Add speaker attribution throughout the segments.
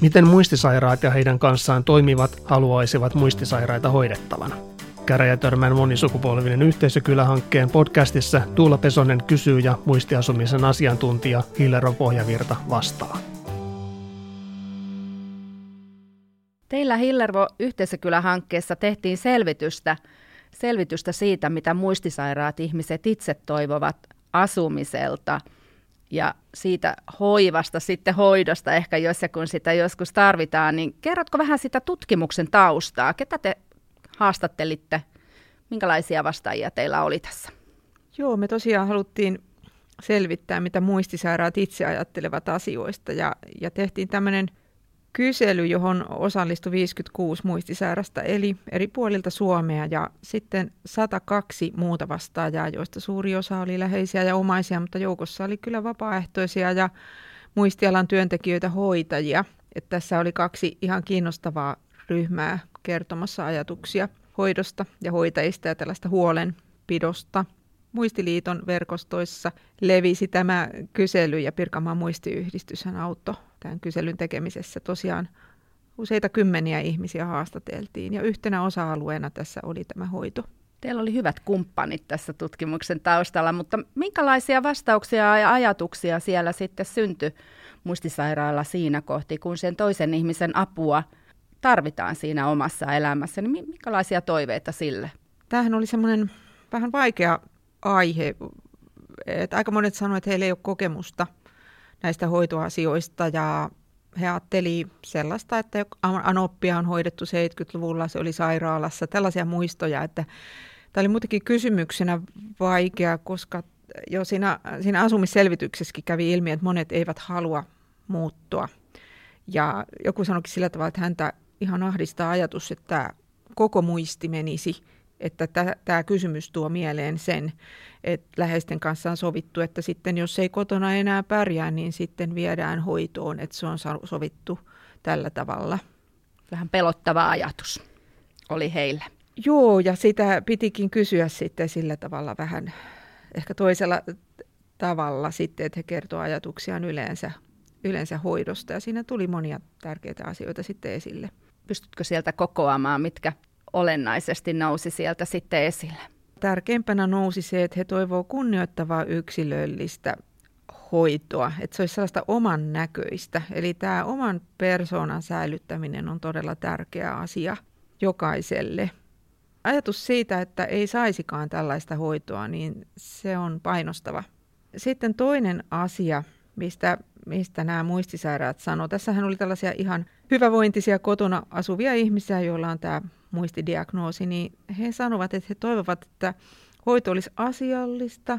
Speaker 1: Miten muistisairaat ja heidän kanssaan toimivat haluaisivat muistisairaita hoidettavana? Käräjätörmän monisukupolvinen yhteisökylähankkeen podcastissa Tuula Pesonen kysyy ja muistiasumisen asiantuntija Hillero Pohjavirta vastaa.
Speaker 2: Teillä Hillervo yhteisökylähankkeessa tehtiin selvitystä, selvitystä siitä, mitä muistisairaat ihmiset itse toivovat asumiselta ja siitä hoivasta, sitten hoidosta ehkä jos ja kun sitä joskus tarvitaan, niin kerrotko vähän sitä tutkimuksen taustaa? Ketä te haastattelitte? Minkälaisia vastaajia teillä oli tässä?
Speaker 3: Joo, me tosiaan haluttiin selvittää, mitä muistisairaat itse ajattelevat asioista ja, ja tehtiin tämmöinen kysely, johon osallistui 56 muistisairasta eli eri puolilta Suomea ja sitten 102 muuta vastaajaa, joista suuri osa oli läheisiä ja omaisia, mutta joukossa oli kyllä vapaaehtoisia ja muistialan työntekijöitä hoitajia. Että tässä oli kaksi ihan kiinnostavaa ryhmää kertomassa ajatuksia hoidosta ja hoitajista ja tällaista huolenpidosta. Muistiliiton verkostoissa levisi tämä kysely ja Pirkanmaan muistiyhdistyshän auttoi tämän kyselyn tekemisessä. Tosiaan useita kymmeniä ihmisiä haastateltiin ja yhtenä osa-alueena tässä oli tämä hoito.
Speaker 2: Teillä oli hyvät kumppanit tässä tutkimuksen taustalla, mutta minkälaisia vastauksia ja ajatuksia siellä sitten syntyi muistisairaalla siinä kohti, kun sen toisen ihmisen apua tarvitaan siinä omassa elämässä, niin minkälaisia toiveita sille?
Speaker 3: Tämähän oli semmoinen vähän vaikea aihe. Että aika monet sanoivat, että heillä ei ole kokemusta näistä hoitoasioista ja he ajatteli sellaista, että anoppia on hoidettu 70-luvulla, se oli sairaalassa, tällaisia muistoja, että tämä oli muutenkin kysymyksenä vaikea, koska jo siinä, siinä asumisselvityksessäkin kävi ilmi, että monet eivät halua muuttua. Ja joku sanoikin sillä tavalla, että häntä ihan ahdistaa ajatus, että koko muisti menisi että tämä kysymys tuo mieleen sen, että läheisten kanssa on sovittu, että sitten jos ei kotona enää pärjää, niin sitten viedään hoitoon, että se on sovittu tällä tavalla.
Speaker 2: Vähän pelottava ajatus oli heille.
Speaker 3: Joo, ja sitä pitikin kysyä sitten sillä tavalla vähän ehkä toisella tavalla sitten, että he kertoo ajatuksiaan yleensä, yleensä hoidosta. Ja siinä tuli monia tärkeitä asioita sitten esille.
Speaker 2: Pystytkö sieltä kokoamaan, mitkä olennaisesti nousi sieltä sitten esille?
Speaker 3: Tärkeimpänä nousi se, että he toivoo kunnioittavaa yksilöllistä hoitoa, että se olisi sellaista oman näköistä. Eli tämä oman persoonan säilyttäminen on todella tärkeä asia jokaiselle. Ajatus siitä, että ei saisikaan tällaista hoitoa, niin se on painostava. Sitten toinen asia, mistä, mistä nämä muistisairaat sanoo. Tässähän oli tällaisia ihan hyvävointisia kotona asuvia ihmisiä, joilla on tämä muistidiagnoosi, niin he sanovat, että he toivovat, että hoito olisi asiallista,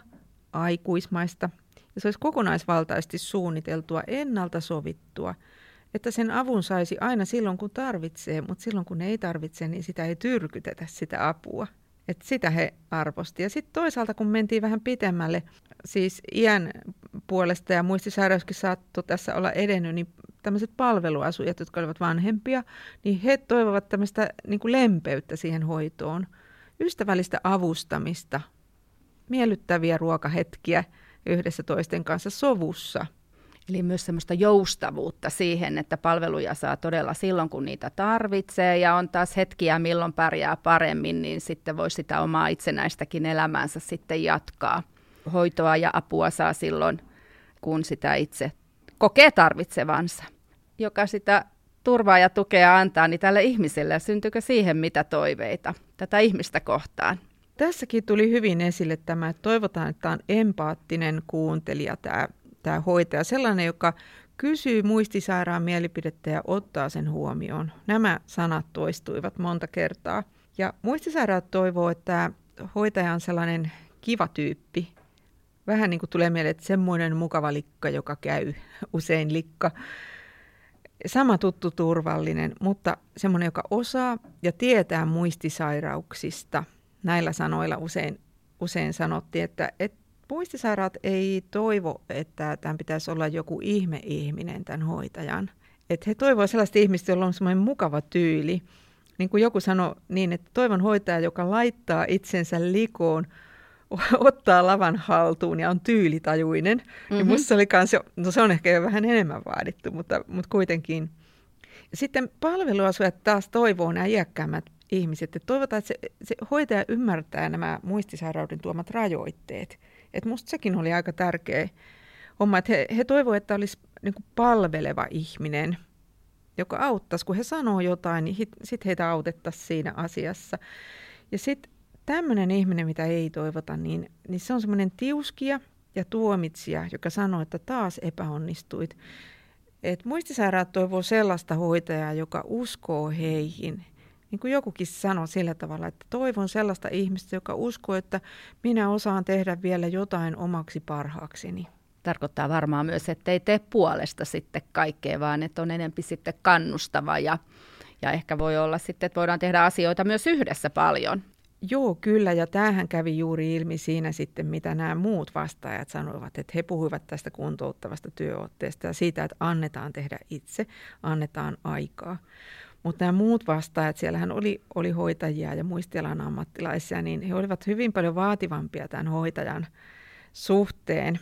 Speaker 3: aikuismaista ja se olisi kokonaisvaltaisesti suunniteltua, ennalta sovittua, että sen avun saisi aina silloin, kun tarvitsee, mutta silloin, kun ei tarvitse, niin sitä ei tyrkytetä sitä apua. Että sitä he arvosti. Ja sitten toisaalta, kun mentiin vähän pitemmälle, siis iän puolesta ja muistisairauskin saattoi tässä olla edennyt, niin tämmöiset palveluasujat, jotka olivat vanhempia, niin he toivovat tämmöistä niin kuin lempeyttä siihen hoitoon, ystävällistä avustamista, miellyttäviä ruokahetkiä yhdessä toisten kanssa sovussa.
Speaker 2: Eli myös semmoista joustavuutta siihen, että palveluja saa todella silloin, kun niitä tarvitsee, ja on taas hetkiä, milloin pärjää paremmin, niin sitten voi sitä omaa itsenäistäkin elämäänsä sitten jatkaa. Hoitoa ja apua saa silloin, kun sitä itse kokee tarvitsevansa, joka sitä turvaa ja tukea antaa, niin tälle ihmiselle syntyykö siihen mitä toiveita tätä ihmistä kohtaan?
Speaker 3: Tässäkin tuli hyvin esille tämä, että toivotaan, että on empaattinen kuuntelija tämä, tämä hoitaja, sellainen, joka kysyy muistisairaan mielipidettä ja ottaa sen huomioon. Nämä sanat toistuivat monta kertaa. Ja muistisairaat toivoo, että hoitaja on sellainen kiva tyyppi, vähän niin kuin tulee mieleen, että semmoinen mukava likka, joka käy, usein likka. Sama tuttu turvallinen, mutta semmoinen, joka osaa ja tietää muistisairauksista. Näillä sanoilla usein, usein sanottiin, että, että muistisairaat ei toivo, että tämän pitäisi olla joku ihme-ihminen, tämän hoitajan. Että he toivovat sellaista ihmistä, jolla on semmoinen mukava tyyli. Niin kuin joku sanoi niin, että toivon hoitaja, joka laittaa itsensä likoon – ottaa lavan haltuun ja on tyylitajuinen. Mm-hmm. Ja musta se oli kans jo, no se on ehkä jo vähän enemmän vaadittu, mutta, mutta kuitenkin Sitten palveluasujat taas toivoo nämä iäkkäämmät ihmiset, että toivotaan, että se, se hoitaja ymmärtää nämä muistisairauden tuomat rajoitteet. Että musta sekin oli aika tärkeä homma, että he, he toivoivat, että olisi niin palveleva ihminen, joka auttaisi, kun he sanoo jotain, niin sitten heitä autettaisiin siinä asiassa. Ja sitten tämmöinen ihminen, mitä ei toivota, niin, niin se on semmoinen tiuskia ja tuomitsija, joka sanoo, että taas epäonnistuit. Et muistisairaat toivoo sellaista hoitajaa, joka uskoo heihin. Niin kuin jokukin sanoi sillä tavalla, että toivon sellaista ihmistä, joka uskoo, että minä osaan tehdä vielä jotain omaksi parhaakseni.
Speaker 2: Tarkoittaa varmaan myös, että ei tee puolesta sitten kaikkea, vaan että on enempi sitten kannustava ja, ja ehkä voi olla sitten, että voidaan tehdä asioita myös yhdessä paljon.
Speaker 3: Joo, kyllä, ja tämähän kävi juuri ilmi siinä sitten, mitä nämä muut vastaajat sanoivat, että he puhuivat tästä kuntouttavasta työotteesta ja siitä, että annetaan tehdä itse, annetaan aikaa. Mutta nämä muut vastaajat, siellähän oli, oli hoitajia ja muistialan ammattilaisia, niin he olivat hyvin paljon vaativampia tämän hoitajan suhteen.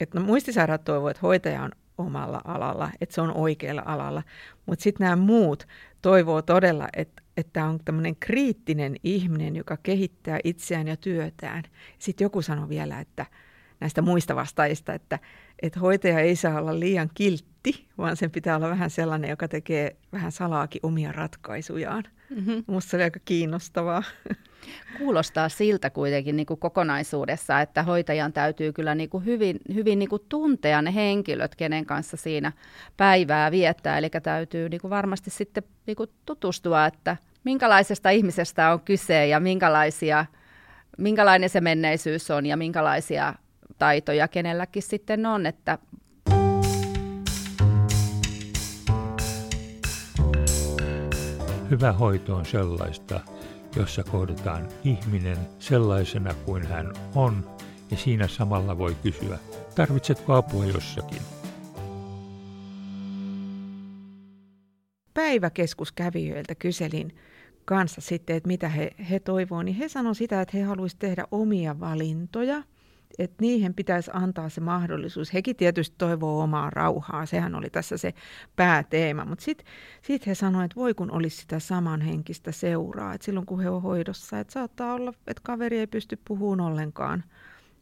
Speaker 3: Että no, muistisairaat toivovat, että hoitaja on omalla alalla, että se on oikealla alalla, mutta sitten nämä muut toivoo todella, että että on tämmöinen kriittinen ihminen, joka kehittää itseään ja työtään. Sitten joku sanoi vielä, että näistä muista vastaajista, että, että hoitaja ei saa olla liian kiltti, vaan sen pitää olla vähän sellainen, joka tekee vähän salaakin omia ratkaisujaan. Mm-hmm. Minusta se oli aika kiinnostavaa.
Speaker 2: Kuulostaa siltä kuitenkin niin kuin kokonaisuudessa, että hoitajan täytyy kyllä niin kuin hyvin, hyvin niin kuin tuntea ne henkilöt, kenen kanssa siinä päivää viettää. Eli täytyy niin kuin varmasti sitten niin kuin tutustua, että minkälaisesta ihmisestä on kyse ja minkälaisia, minkälainen se menneisyys on ja minkälaisia taitoja kenelläkin sitten on, että
Speaker 4: Hyvä hoito on sellaista, jossa kohdataan ihminen sellaisena kuin hän on, ja siinä samalla voi kysyä, tarvitsetko apua jossakin?
Speaker 3: Päiväkeskuskävijöiltä kyselin kanssa sitten, että mitä he, he toivoo, niin he sanoivat sitä, että he haluaisivat tehdä omia valintoja, että niihin pitäisi antaa se mahdollisuus. Hekin tietysti toivoo omaa rauhaa, sehän oli tässä se pääteema, mutta sitten sit he sanoivat, että voi kun olisi sitä samanhenkistä seuraa, että silloin kun he on hoidossa, että saattaa olla, että kaveri ei pysty puhumaan ollenkaan,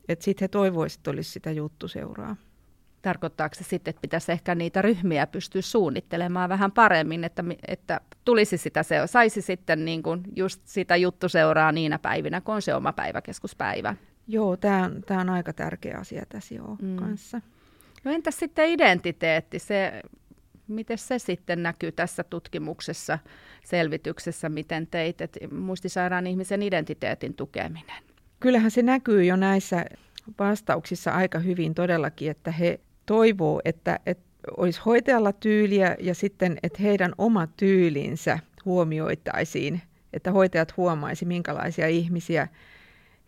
Speaker 3: että sitten he toivoisivat, että olisi sitä juttuseuraa.
Speaker 2: Tarkoittaako se sitten, että pitäisi ehkä niitä ryhmiä pystyä suunnittelemaan vähän paremmin, että, että tulisi sitä, se, saisi sitten niin kuin just sitä juttuseuraa niinä päivinä, kun on se oma päiväkeskuspäivä?
Speaker 3: Joo, tämä on, on aika tärkeä asia tässä joo mm. kanssa.
Speaker 2: No entäs sitten identiteetti? Se, miten se sitten näkyy tässä tutkimuksessa, selvityksessä, miten teit, että muistisairaan ihmisen identiteetin tukeminen?
Speaker 3: Kyllähän se näkyy jo näissä vastauksissa aika hyvin todellakin, että he toivoo, että, että olisi hoitajalla tyyliä ja sitten, että heidän oma tyylinsä huomioitaisiin, että hoitajat huomaisi, minkälaisia ihmisiä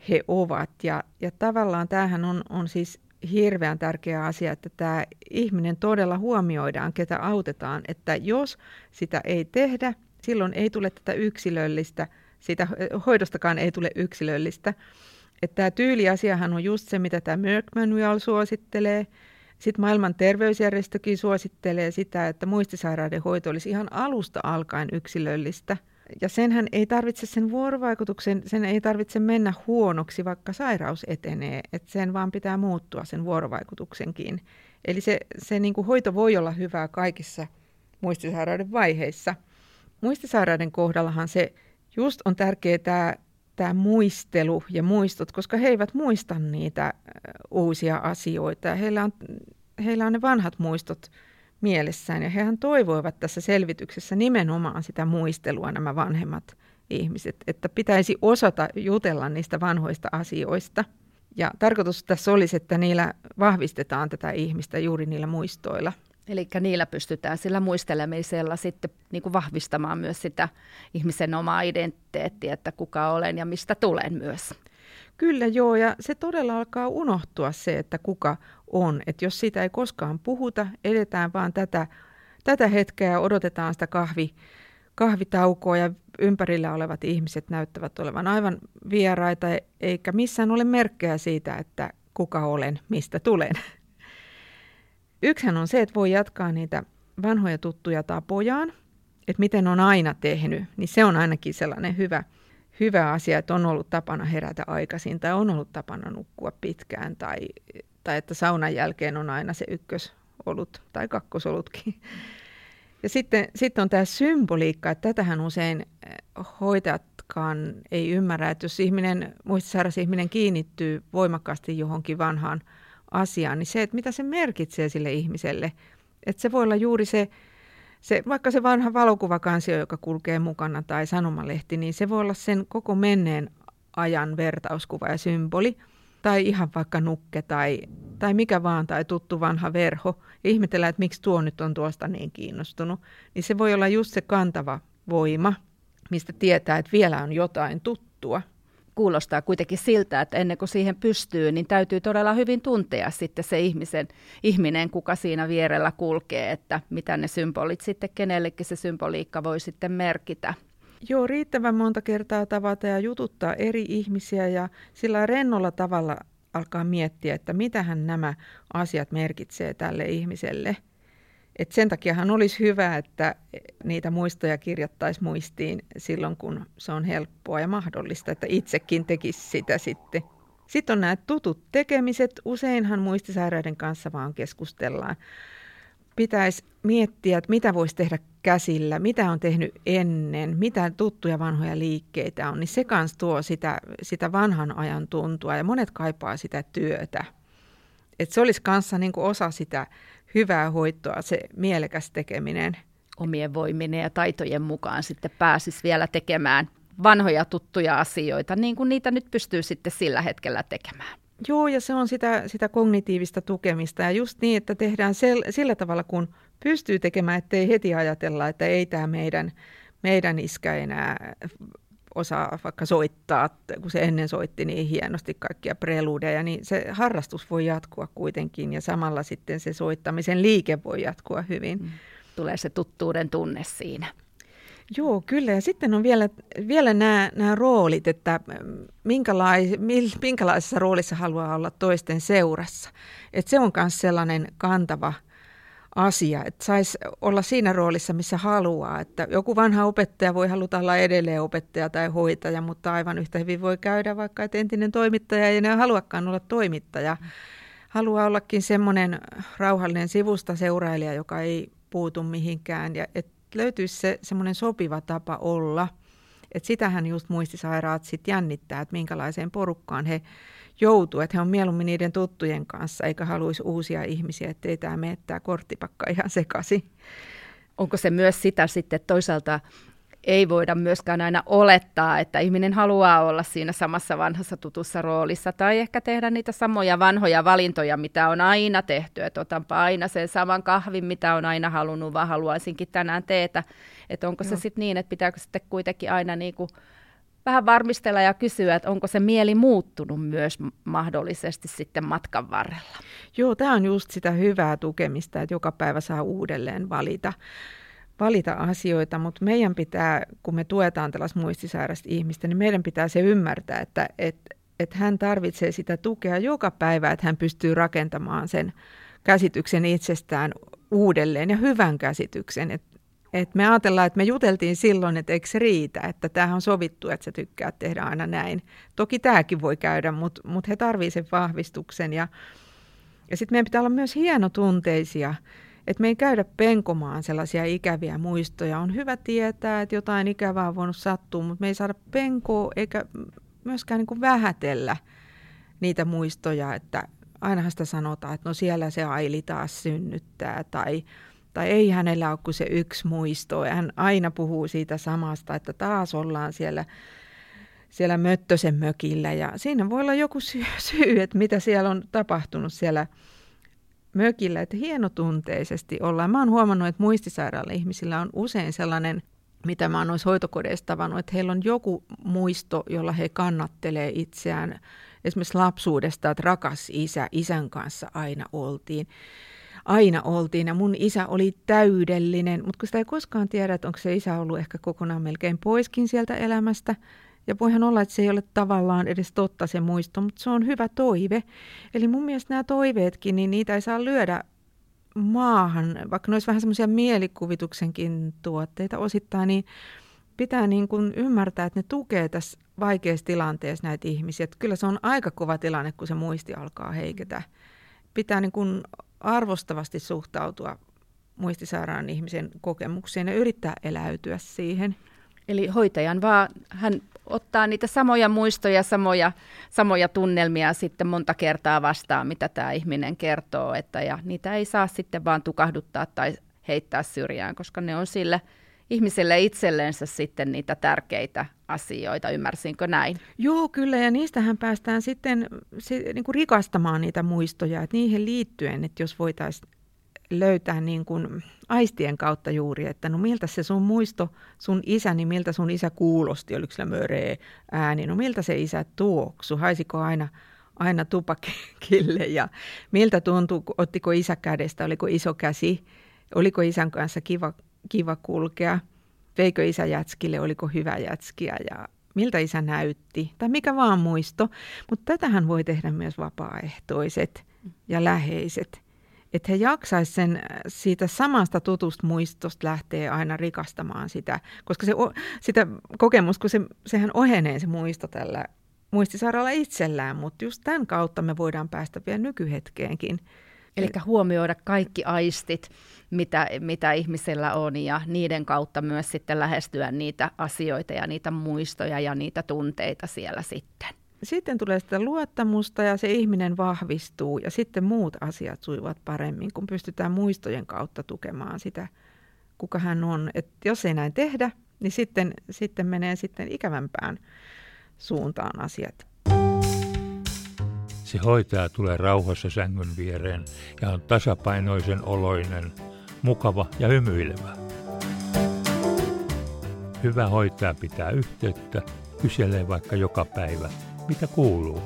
Speaker 3: he ovat. Ja, ja tavallaan tämähän on, on siis hirveän tärkeä asia, että tämä ihminen todella huomioidaan, ketä autetaan. Että jos sitä ei tehdä, silloin ei tule tätä yksilöllistä, siitä hoidostakaan ei tule yksilöllistä. Että tämä tyyliasiahan on just se, mitä tämä Merck Manual suosittelee – sitten maailman terveysjärjestökin suosittelee sitä, että muistisairaiden hoito olisi ihan alusta alkaen yksilöllistä. Ja senhän ei tarvitse sen vuorovaikutuksen, sen ei tarvitse mennä huonoksi, vaikka sairaus etenee, että sen vaan pitää muuttua sen vuorovaikutuksenkin. Eli se, se niin kuin hoito voi olla hyvää kaikissa muistisairauden vaiheissa. Muistisairaiden kohdallahan se just on tärkeää tämä, tämä muistelu ja muistot, koska he eivät muista niitä uusia asioita. Heillä, on, heillä on ne vanhat muistot mielessään ja hehän toivoivat tässä selvityksessä nimenomaan sitä muistelua nämä vanhemmat ihmiset, että pitäisi osata jutella niistä vanhoista asioista. Ja tarkoitus tässä olisi, että niillä vahvistetaan tätä ihmistä juuri niillä muistoilla.
Speaker 2: Eli niillä pystytään sillä muistelemisella sitten niin kuin vahvistamaan myös sitä ihmisen omaa identiteettiä, että kuka olen ja mistä tulen myös.
Speaker 3: Kyllä joo, ja se todella alkaa unohtua se, että kuka on. Että jos siitä ei koskaan puhuta, edetään vaan tätä, tätä hetkeä ja odotetaan sitä kahvi, kahvitaukoa ja ympärillä olevat ihmiset näyttävät olevan aivan vieraita, eikä missään ole merkkejä siitä, että kuka olen, mistä tulen. Yksihän on se, että voi jatkaa niitä vanhoja tuttuja tapojaan, että miten on aina tehnyt, niin se on ainakin sellainen hyvä, hyvä asia, että on ollut tapana herätä aikaisin tai on ollut tapana nukkua pitkään tai, tai että saunan jälkeen on aina se ykkösolut tai kakkosolutkin. Ja sitten, sitten on tämä symboliikka, että tätähän usein eh, hoitajatkaan ei ymmärrä, että jos ihminen, muistisairas ihminen kiinnittyy voimakkaasti johonkin vanhaan asiaan, niin se, että mitä se merkitsee sille ihmiselle, että se voi olla juuri se, se, vaikka se vanha valokuvakansio, joka kulkee mukana, tai sanomalehti, niin se voi olla sen koko menneen ajan vertauskuva ja symboli, tai ihan vaikka nukke tai, tai mikä vaan, tai tuttu vanha verho, ja ihmetellään, että miksi tuo nyt on tuosta niin kiinnostunut, niin se voi olla just se kantava voima, mistä tietää, että vielä on jotain tuttua
Speaker 2: kuulostaa kuitenkin siltä, että ennen kuin siihen pystyy, niin täytyy todella hyvin tuntea sitten se ihmisen, ihminen, kuka siinä vierellä kulkee, että mitä ne symbolit sitten kenellekin se symboliikka voi sitten merkitä.
Speaker 3: Joo, riittävän monta kertaa tavata ja jututtaa eri ihmisiä ja sillä rennolla tavalla alkaa miettiä, että mitähän nämä asiat merkitsee tälle ihmiselle – et sen takiahan olisi hyvä, että niitä muistoja kirjattaisiin muistiin silloin, kun se on helppoa ja mahdollista, että itsekin tekisi sitä sitten. Sitten on nämä tutut tekemiset. Useinhan muistisairaiden kanssa vaan keskustellaan. Pitäisi miettiä, että mitä voisi tehdä käsillä, mitä on tehnyt ennen, mitä tuttuja vanhoja liikkeitä on, niin se kanssa tuo sitä, sitä vanhan ajan tuntua ja monet kaipaa sitä työtä. Et se olisi kanssa niin osa sitä hyvää hoitoa se mielekäs tekeminen.
Speaker 2: Omien voiminen ja taitojen mukaan sitten pääsisi vielä tekemään vanhoja tuttuja asioita, niin kuin niitä nyt pystyy sitten sillä hetkellä tekemään.
Speaker 3: Joo, ja se on sitä, sitä kognitiivista tukemista. Ja just niin, että tehdään sel, sillä tavalla, kun pystyy tekemään, ettei heti ajatella, että ei tämä meidän, meidän iskä enää osaa vaikka soittaa, kun se ennen soitti niin hienosti kaikkia preludeja, niin se harrastus voi jatkua kuitenkin ja samalla sitten se soittamisen liike voi jatkua hyvin. Mm.
Speaker 2: Tulee se tuttuuden tunne siinä.
Speaker 3: Joo, kyllä. Ja sitten on vielä, vielä nämä, nämä roolit, että minkälais, minkälaisessa roolissa haluaa olla toisten seurassa. Että se on myös sellainen kantava – asia, että saisi olla siinä roolissa, missä haluaa. Että joku vanha opettaja voi haluta olla edelleen opettaja tai hoitaja, mutta aivan yhtä hyvin voi käydä vaikka, että entinen toimittaja ei enää haluakaan olla toimittaja. Haluaa ollakin semmoinen rauhallinen sivusta seurailija, joka ei puutu mihinkään ja että löytyisi se semmoinen sopiva tapa olla. Että sitähän just muistisairaat sitten jännittää, että minkälaiseen porukkaan he joutuu, että he on mieluummin niiden tuttujen kanssa, eikä haluaisi uusia ihmisiä, ettei tämä mene tämä korttipakka ihan sekaisin.
Speaker 2: Onko se myös sitä sitten toisaalta ei voida myöskään aina olettaa, että ihminen haluaa olla siinä samassa vanhassa tutussa roolissa tai ehkä tehdä niitä samoja vanhoja valintoja, mitä on aina tehty, että otanpa aina sen saman kahvin, mitä on aina halunnut, vaan haluaisinkin tänään teetä. Että onko Joo. se sitten niin, että pitääkö sitten kuitenkin aina niin kuin vähän varmistella ja kysyä, että onko se mieli muuttunut myös mahdollisesti sitten matkan varrella.
Speaker 3: Joo, tämä on just sitä hyvää tukemista, että joka päivä saa uudelleen valita, valita asioita, mutta meidän pitää, kun me tuetaan tällaista muistisairasta ihmistä, niin meidän pitää se ymmärtää, että, että, että hän tarvitsee sitä tukea joka päivä, että hän pystyy rakentamaan sen käsityksen itsestään uudelleen ja hyvän käsityksen. Että et me ajatellaan, että me juteltiin silloin, että eikö se riitä, että tämähän on sovittu, että sä tykkää tehdä aina näin. Toki tämäkin voi käydä, mutta mut he tarvitsevat sen vahvistuksen. Ja, ja sitten meidän pitää olla myös hienotunteisia, että me ei käydä penkomaan sellaisia ikäviä muistoja. On hyvä tietää, että jotain ikävää on voinut sattua, mutta me ei saada penkoa eikä myöskään niin kuin vähätellä niitä muistoja, että ainahan sitä sanotaan, että no siellä se Aili taas synnyttää tai – tai ei hänellä ole kuin se yksi muisto. Hän aina puhuu siitä samasta, että taas ollaan siellä, siellä Möttösen mökillä ja siinä voi olla joku syy, syy, että mitä siellä on tapahtunut siellä mökillä, että hienotunteisesti ollaan. Mä oon huomannut, että muistisairailla ihmisillä on usein sellainen, mitä mä oon hoitokodeissa tavannut, että heillä on joku muisto, jolla he kannattelee itseään esimerkiksi lapsuudesta, että rakas isä, isän kanssa aina oltiin aina oltiin ja mun isä oli täydellinen, mutta kun sitä ei koskaan tiedä, että onko se isä ollut ehkä kokonaan melkein poiskin sieltä elämästä. Ja voihan olla, että se ei ole tavallaan edes totta se muisto, mutta se on hyvä toive. Eli mun mielestä nämä toiveetkin, niin niitä ei saa lyödä maahan, vaikka ne olisi vähän semmoisia mielikuvituksenkin tuotteita osittain, niin pitää niin kuin ymmärtää, että ne tukee tässä vaikeassa tilanteessa näitä ihmisiä. Että kyllä se on aika kova tilanne, kun se muisti alkaa heiketä. Pitää niin kuin arvostavasti suhtautua muistisairaan ihmisen kokemuksiin ja yrittää eläytyä siihen.
Speaker 2: Eli hoitajan vaan, hän ottaa niitä samoja muistoja, samoja, samoja tunnelmia sitten monta kertaa vastaan, mitä tämä ihminen kertoo, että ja niitä ei saa sitten vaan tukahduttaa tai heittää syrjään, koska ne on sille ihmiselle itsellensä sitten niitä tärkeitä asioita, ymmärsinkö näin?
Speaker 3: Joo, kyllä, ja niistähän päästään sitten se, niin kuin rikastamaan niitä muistoja, että niihin liittyen, että jos voitaisiin löytää niin kuin aistien kautta juuri, että no miltä se sun muisto, sun isä, niin miltä sun isä kuulosti, oliko sillä möree ääni, no miltä se isä tuoksu, haisiko aina, aina tupakille ja miltä tuntuu, ottiko isä kädestä, oliko iso käsi, oliko isän kanssa kiva, kiva kulkea, veikö isä jätskille, oliko hyvä jätskiä ja miltä isä näytti, tai mikä vaan muisto. Mutta tätähän voi tehdä myös vapaaehtoiset ja läheiset että he jaksaisivat sen äh, siitä samasta tutusta muistosta lähtee aina rikastamaan sitä, koska se, sitä kokemus, kun se, sehän ohenee se muisto tällä muistisairaalla itsellään, mutta just tämän kautta me voidaan päästä vielä nykyhetkeenkin.
Speaker 2: Eli huomioida kaikki aistit, mitä, mitä ihmisellä on, ja niiden kautta myös sitten lähestyä niitä asioita ja niitä muistoja ja niitä tunteita siellä sitten
Speaker 3: sitten tulee sitä luottamusta ja se ihminen vahvistuu ja sitten muut asiat sujuvat paremmin, kun pystytään muistojen kautta tukemaan sitä, kuka hän on. Et jos ei näin tehdä, niin sitten, sitten menee sitten ikävämpään suuntaan asiat.
Speaker 4: Se hoitaja tulee rauhassa sängyn viereen ja on tasapainoisen oloinen, mukava ja hymyilevä. Hyvä hoitaja pitää yhteyttä, kyselee vaikka joka päivä mitä kuuluu?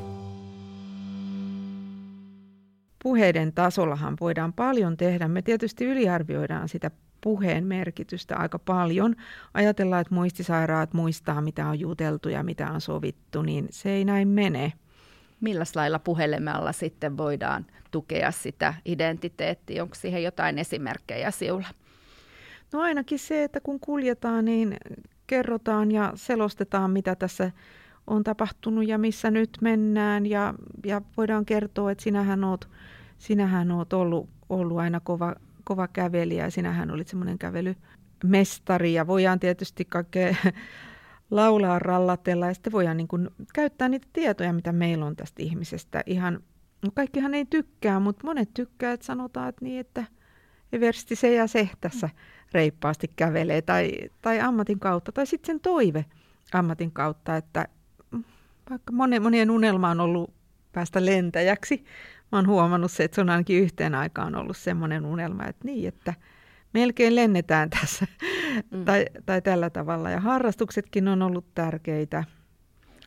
Speaker 3: Puheiden tasollahan voidaan paljon tehdä. Me tietysti yliarvioidaan sitä puheen merkitystä aika paljon. Ajatellaan, että muistisairaat muistaa, mitä on juteltu ja mitä on sovittu, niin se ei näin mene.
Speaker 2: Millä lailla puhelemalla sitten voidaan tukea sitä identiteettiä? Onko siihen jotain esimerkkejä siulla?
Speaker 3: No ainakin se, että kun kuljetaan, niin kerrotaan ja selostetaan, mitä tässä on tapahtunut ja missä nyt mennään ja, ja voidaan kertoa, että sinähän oot, sinähän oot ollut, ollut aina kova, kova kävelijä ja sinähän olit semmoinen kävelymestari ja voidaan tietysti kaikkea laulaa, rallatella ja sitten voidaan niin kuin käyttää niitä tietoja, mitä meillä on tästä ihmisestä. Ihan, no kaikkihan ei tykkää, mutta monet tykkää, että sanotaan, että niin, että eversti se ja se tässä reippaasti kävelee tai, tai ammatin kautta tai sitten sen toive ammatin kautta, että vaikka monien, monien unelma on ollut päästä lentäjäksi. Mä oon huomannut se, että se on ainakin yhteen aikaan ollut semmoinen unelma, että niin, että melkein lennetään tässä mm. tai, tai tällä tavalla. Ja harrastuksetkin on ollut tärkeitä.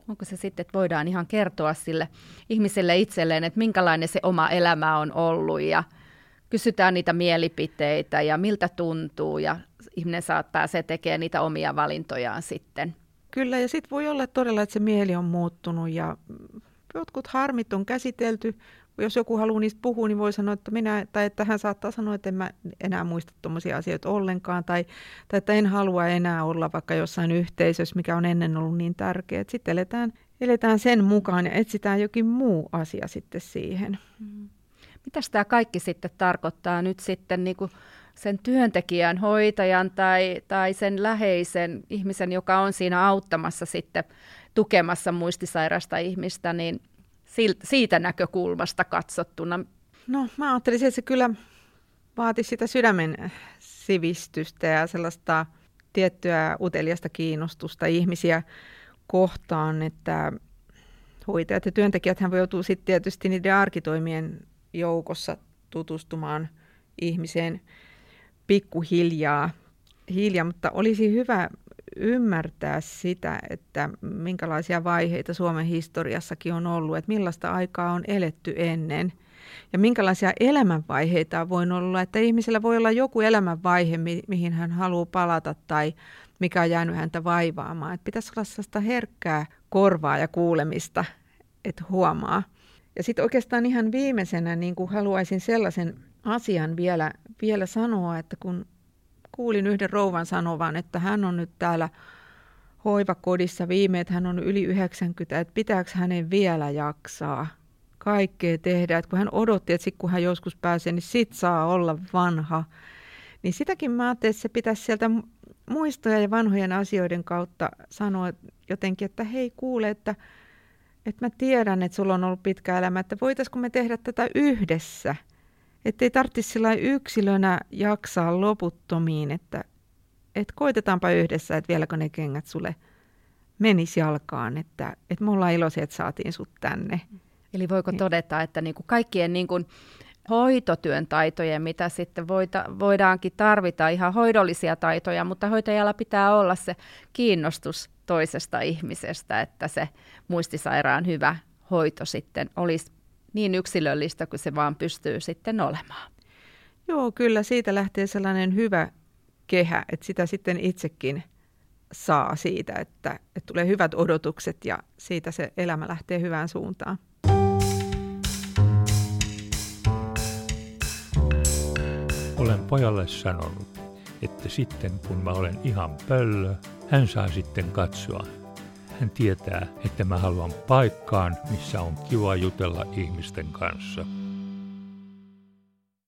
Speaker 2: Onko se sitten, että voidaan ihan kertoa sille ihmiselle itselleen, että minkälainen se oma elämä on ollut ja kysytään niitä mielipiteitä ja miltä tuntuu ja ihminen saat pääsee tekemään niitä omia valintojaan sitten.
Speaker 3: Kyllä, ja sitten voi olla todella, että se mieli on muuttunut ja jotkut harmit on käsitelty. Jos joku haluaa niistä puhua, niin voi sanoa, että minä, tai että hän saattaa sanoa, että en mä enää muista tuommoisia asioita ollenkaan, tai, tai että en halua enää olla vaikka jossain yhteisössä, mikä on ennen ollut niin tärkeä. Sitten eletään, eletään sen mukaan ja etsitään jokin muu asia sitten siihen. Mm.
Speaker 2: Mitä tämä kaikki sitten tarkoittaa nyt sitten niin kuin sen työntekijän, hoitajan tai, tai sen läheisen ihmisen, joka on siinä auttamassa sitten tukemassa muistisairasta ihmistä, niin siitä näkökulmasta katsottuna?
Speaker 3: No mä ajattelisin, että se kyllä vaati sitä sydämen sivistystä ja sellaista tiettyä uteliasta kiinnostusta ihmisiä kohtaan, että hoitajat ja työntekijät hän voi joutua sitten tietysti niiden arkitoimien joukossa tutustumaan ihmiseen pikkuhiljaa, hiljaa, mutta olisi hyvä ymmärtää sitä, että minkälaisia vaiheita Suomen historiassakin on ollut, että millaista aikaa on eletty ennen ja minkälaisia elämänvaiheita voinut olla, että ihmisellä voi olla joku elämänvaihe, mi- mihin hän haluaa palata tai mikä on jäänyt häntä vaivaamaan. Että pitäisi olla sellaista herkkää korvaa ja kuulemista, että huomaa. Ja sitten oikeastaan ihan viimeisenä niin kuin haluaisin sellaisen asian vielä, vielä sanoa, että kun kuulin yhden rouvan sanovan, että hän on nyt täällä hoivakodissa viime, että hän on yli 90, että pitääkö hänen vielä jaksaa kaikkea tehdä. Että kun hän odotti, että sit kun hän joskus pääsee, niin sit saa olla vanha. Niin sitäkin mä ajattelin, että se pitäisi sieltä muistoja ja vanhojen asioiden kautta sanoa jotenkin, että hei kuule, että, että mä tiedän, että sulla on ollut pitkä elämä, että voitaisiko me tehdä tätä yhdessä. Että ei tarvitsisi sillä yksilönä jaksaa loputtomiin, että, että koitetaanpa yhdessä, että vieläkö ne kengät sulle menisi jalkaan, että, että me ollaan iloisia, että saatiin sut tänne.
Speaker 2: Eli voiko niin. todeta, että niin kuin kaikkien niin kuin hoitotyön taitojen, mitä sitten voita, voidaankin tarvita, ihan hoidollisia taitoja, mutta hoitajalla pitää olla se kiinnostus toisesta ihmisestä, että se muistisairaan hyvä hoito sitten olisi niin yksilöllistä kuin se vaan pystyy sitten olemaan.
Speaker 3: Joo, kyllä siitä lähtee sellainen hyvä kehä, että sitä sitten itsekin saa siitä, että, että tulee hyvät odotukset ja siitä se elämä lähtee hyvään suuntaan.
Speaker 4: Olen pojalle sanonut, että sitten kun mä olen ihan pöllö, hän saa sitten katsoa. Hän tietää, että mä haluan paikkaan, missä on kiva jutella ihmisten kanssa.